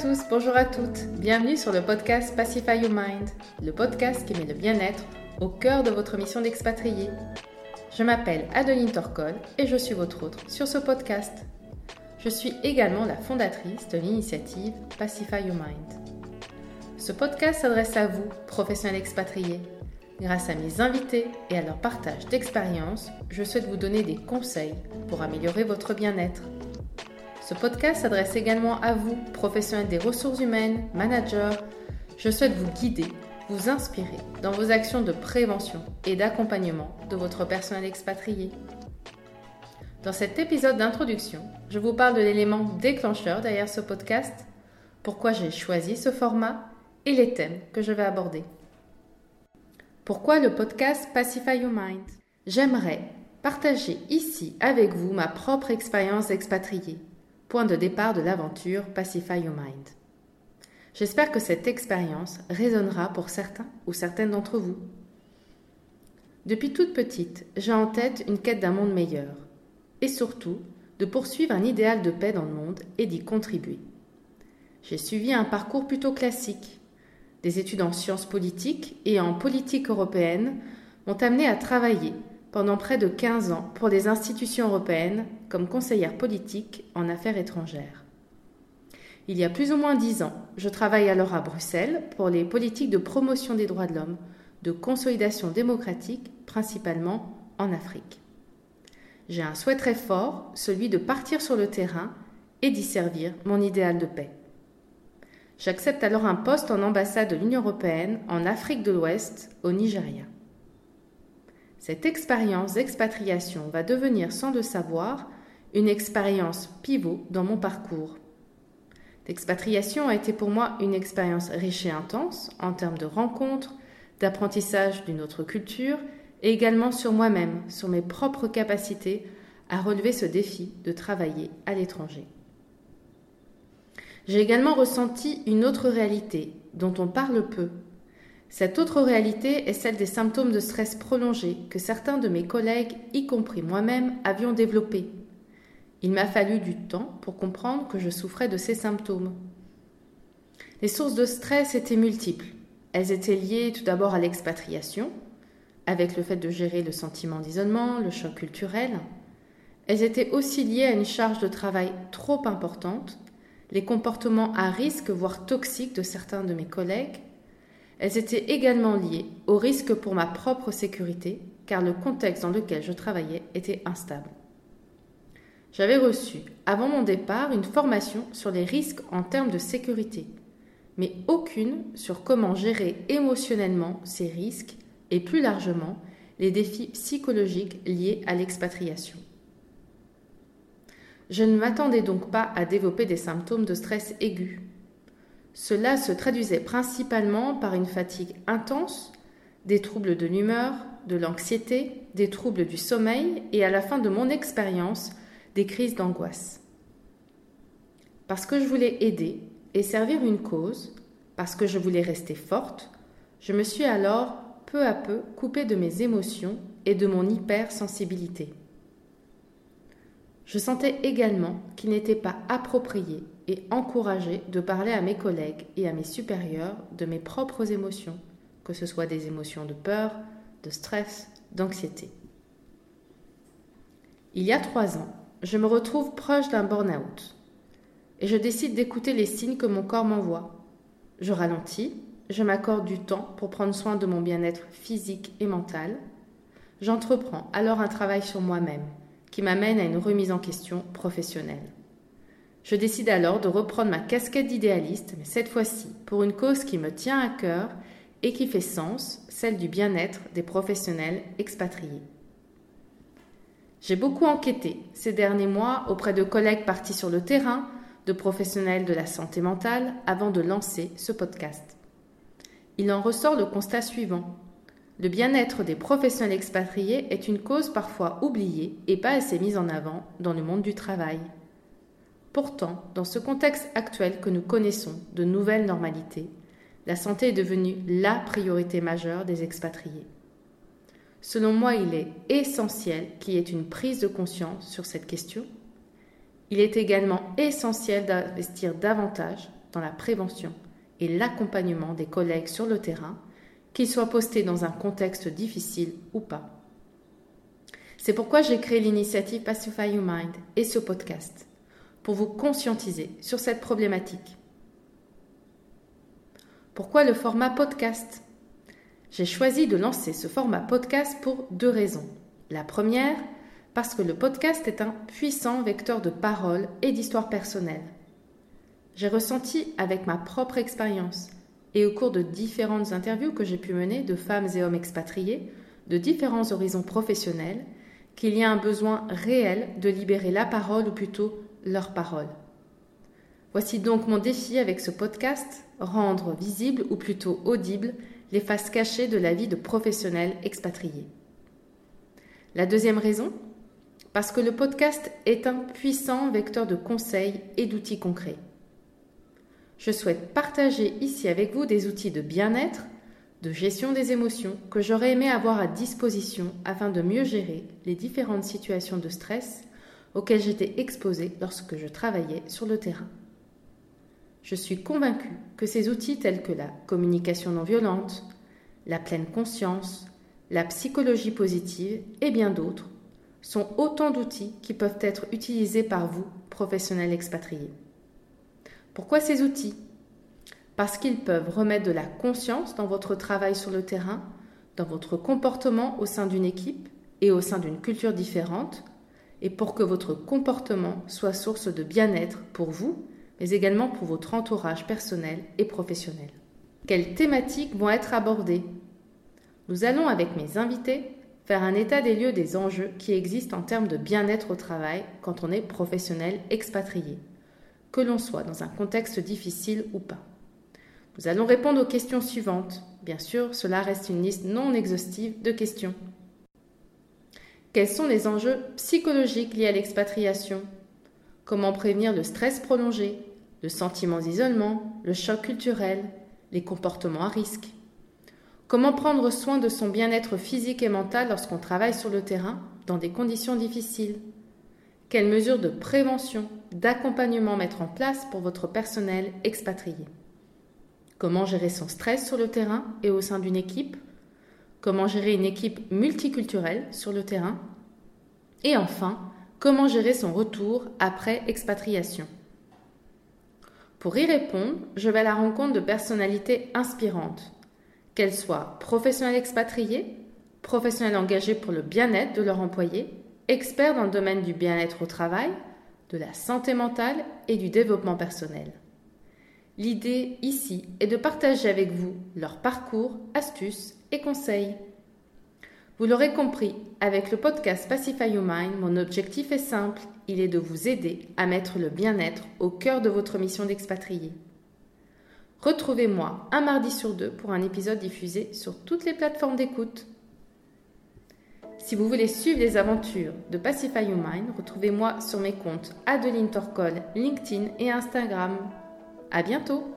Tous, bonjour à toutes. Bienvenue sur le podcast Pacify Your Mind, le podcast qui met le bien-être au cœur de votre mission d'expatrié. Je m'appelle Adeline Torcol et je suis votre hôte sur ce podcast. Je suis également la fondatrice de l'initiative Pacify Your Mind. Ce podcast s'adresse à vous, professionnels expatriés. Grâce à mes invités et à leur partage d'expériences, je souhaite vous donner des conseils pour améliorer votre bien-être. Ce podcast s'adresse également à vous, professionnels des ressources humaines, managers. Je souhaite vous guider vous inspirer dans vos actions de prévention et d'accompagnement de votre personnel expatrié. Dans cet épisode d'introduction, je vous parle de l'élément déclencheur derrière ce podcast, pourquoi j'ai choisi ce format et les thèmes que je vais aborder. Pourquoi le podcast Pacify Your Mind? J'aimerais partager ici avec vous ma propre expérience d'expatrié, point de départ de l'aventure Pacify Your Mind. J'espère que cette expérience résonnera pour certains ou certaines d'entre vous. Depuis toute petite, j'ai en tête une quête d'un monde meilleur, et surtout de poursuivre un idéal de paix dans le monde et d'y contribuer. J'ai suivi un parcours plutôt classique. Des études en sciences politiques et en politique européenne m'ont amené à travailler pendant près de 15 ans pour les institutions européennes comme conseillère politique en affaires étrangères. Il y a plus ou moins dix ans, je travaille alors à Bruxelles pour les politiques de promotion des droits de l'homme, de consolidation démocratique, principalement en Afrique. J'ai un souhait très fort, celui de partir sur le terrain et d'y servir mon idéal de paix. J'accepte alors un poste en ambassade de l'Union européenne en Afrique de l'Ouest, au Nigeria. Cette expérience d'expatriation va devenir, sans le savoir, une expérience pivot dans mon parcours L'expatriation a été pour moi une expérience riche et intense en termes de rencontres, d'apprentissage d'une autre culture et également sur moi-même, sur mes propres capacités à relever ce défi de travailler à l'étranger. J'ai également ressenti une autre réalité dont on parle peu. Cette autre réalité est celle des symptômes de stress prolongé que certains de mes collègues, y compris moi-même, avions développés il m'a fallu du temps pour comprendre que je souffrais de ces symptômes. Les sources de stress étaient multiples. Elles étaient liées tout d'abord à l'expatriation, avec le fait de gérer le sentiment d'isolement, le choc culturel. Elles étaient aussi liées à une charge de travail trop importante, les comportements à risque, voire toxiques de certains de mes collègues. Elles étaient également liées au risque pour ma propre sécurité, car le contexte dans lequel je travaillais était instable. J'avais reçu, avant mon départ, une formation sur les risques en termes de sécurité, mais aucune sur comment gérer émotionnellement ces risques et plus largement les défis psychologiques liés à l'expatriation. Je ne m'attendais donc pas à développer des symptômes de stress aigu. Cela se traduisait principalement par une fatigue intense, des troubles de l'humeur, de l'anxiété, des troubles du sommeil et à la fin de mon expérience, des crises d'angoisse. Parce que je voulais aider et servir une cause, parce que je voulais rester forte, je me suis alors peu à peu coupée de mes émotions et de mon hypersensibilité. Je sentais également qu'il n'était pas approprié et encouragé de parler à mes collègues et à mes supérieurs de mes propres émotions, que ce soit des émotions de peur, de stress, d'anxiété. Il y a trois ans, je me retrouve proche d'un burn-out et je décide d'écouter les signes que mon corps m'envoie. Je ralentis, je m'accorde du temps pour prendre soin de mon bien-être physique et mental. J'entreprends alors un travail sur moi-même qui m'amène à une remise en question professionnelle. Je décide alors de reprendre ma casquette d'idéaliste, mais cette fois-ci pour une cause qui me tient à cœur et qui fait sens, celle du bien-être des professionnels expatriés. J'ai beaucoup enquêté ces derniers mois auprès de collègues partis sur le terrain, de professionnels de la santé mentale, avant de lancer ce podcast. Il en ressort le constat suivant. Le bien-être des professionnels expatriés est une cause parfois oubliée et pas assez mise en avant dans le monde du travail. Pourtant, dans ce contexte actuel que nous connaissons de nouvelles normalités, la santé est devenue la priorité majeure des expatriés. Selon moi, il est essentiel qu'il y ait une prise de conscience sur cette question. Il est également essentiel d'investir davantage dans la prévention et l'accompagnement des collègues sur le terrain, qu'ils soient postés dans un contexte difficile ou pas. C'est pourquoi j'ai créé l'initiative Pacify Your Mind et ce podcast, pour vous conscientiser sur cette problématique. Pourquoi le format podcast? J'ai choisi de lancer ce format podcast pour deux raisons. La première, parce que le podcast est un puissant vecteur de parole et d'histoire personnelle. J'ai ressenti avec ma propre expérience et au cours de différentes interviews que j'ai pu mener de femmes et hommes expatriés de différents horizons professionnels qu'il y a un besoin réel de libérer la parole ou plutôt leur parole. Voici donc mon défi avec ce podcast, rendre visible ou plutôt audible les faces cachées de la vie de professionnels expatriés. La deuxième raison, parce que le podcast est un puissant vecteur de conseils et d'outils concrets. Je souhaite partager ici avec vous des outils de bien-être, de gestion des émotions que j'aurais aimé avoir à disposition afin de mieux gérer les différentes situations de stress auxquelles j'étais exposée lorsque je travaillais sur le terrain. Je suis convaincue que ces outils tels que la communication non violente, la pleine conscience, la psychologie positive et bien d'autres sont autant d'outils qui peuvent être utilisés par vous, professionnels expatriés. Pourquoi ces outils? Parce qu'ils peuvent remettre de la conscience dans votre travail sur le terrain, dans votre comportement au sein d'une équipe et au sein d'une culture différente, et pour que votre comportement soit source de bien-être pour vous, mais également pour votre entourage personnel et professionnel. Quelles thématiques vont être abordées? Nous allons avec mes invités faire un état des lieux des enjeux qui existent en termes de bien-être au travail quand on est professionnel expatrié, que l'on soit dans un contexte difficile ou pas. Nous allons répondre aux questions suivantes. Bien sûr, cela reste une liste non exhaustive de questions. Quels sont les enjeux psychologiques liés à l'expatriation? Comment prévenir le stress prolongé, le sentiment d'isolement, le choc culturel, les comportements à risque? Comment prendre soin de son bien-être physique et mental lorsqu'on travaille sur le terrain dans des conditions difficiles? Quelles mesures de prévention, d'accompagnement mettre en place pour votre personnel expatrié? Comment gérer son stress sur le terrain et au sein d'une équipe? Comment gérer une équipe multiculturelle sur le terrain. Et enfin, comment gérer son retour après expatriation. Pour y répondre, je vais à la rencontre de personnalités inspirantes. Qu'elles soient professionnels expatriés, professionnels engagés pour le bien-être de leurs employés, experts dans le domaine du bien-être au travail, de la santé mentale et du développement personnel. L'idée ici est de partager avec vous leur parcours, astuces conseils. Vous l'aurez compris, avec le podcast Pacify Your Mind, mon objectif est simple, il est de vous aider à mettre le bien-être au cœur de votre mission d'expatrié. Retrouvez-moi un mardi sur deux pour un épisode diffusé sur toutes les plateformes d'écoute. Si vous voulez suivre les aventures de Pacify Your Mind, retrouvez-moi sur mes comptes Adeline Torcol, LinkedIn et Instagram. À bientôt!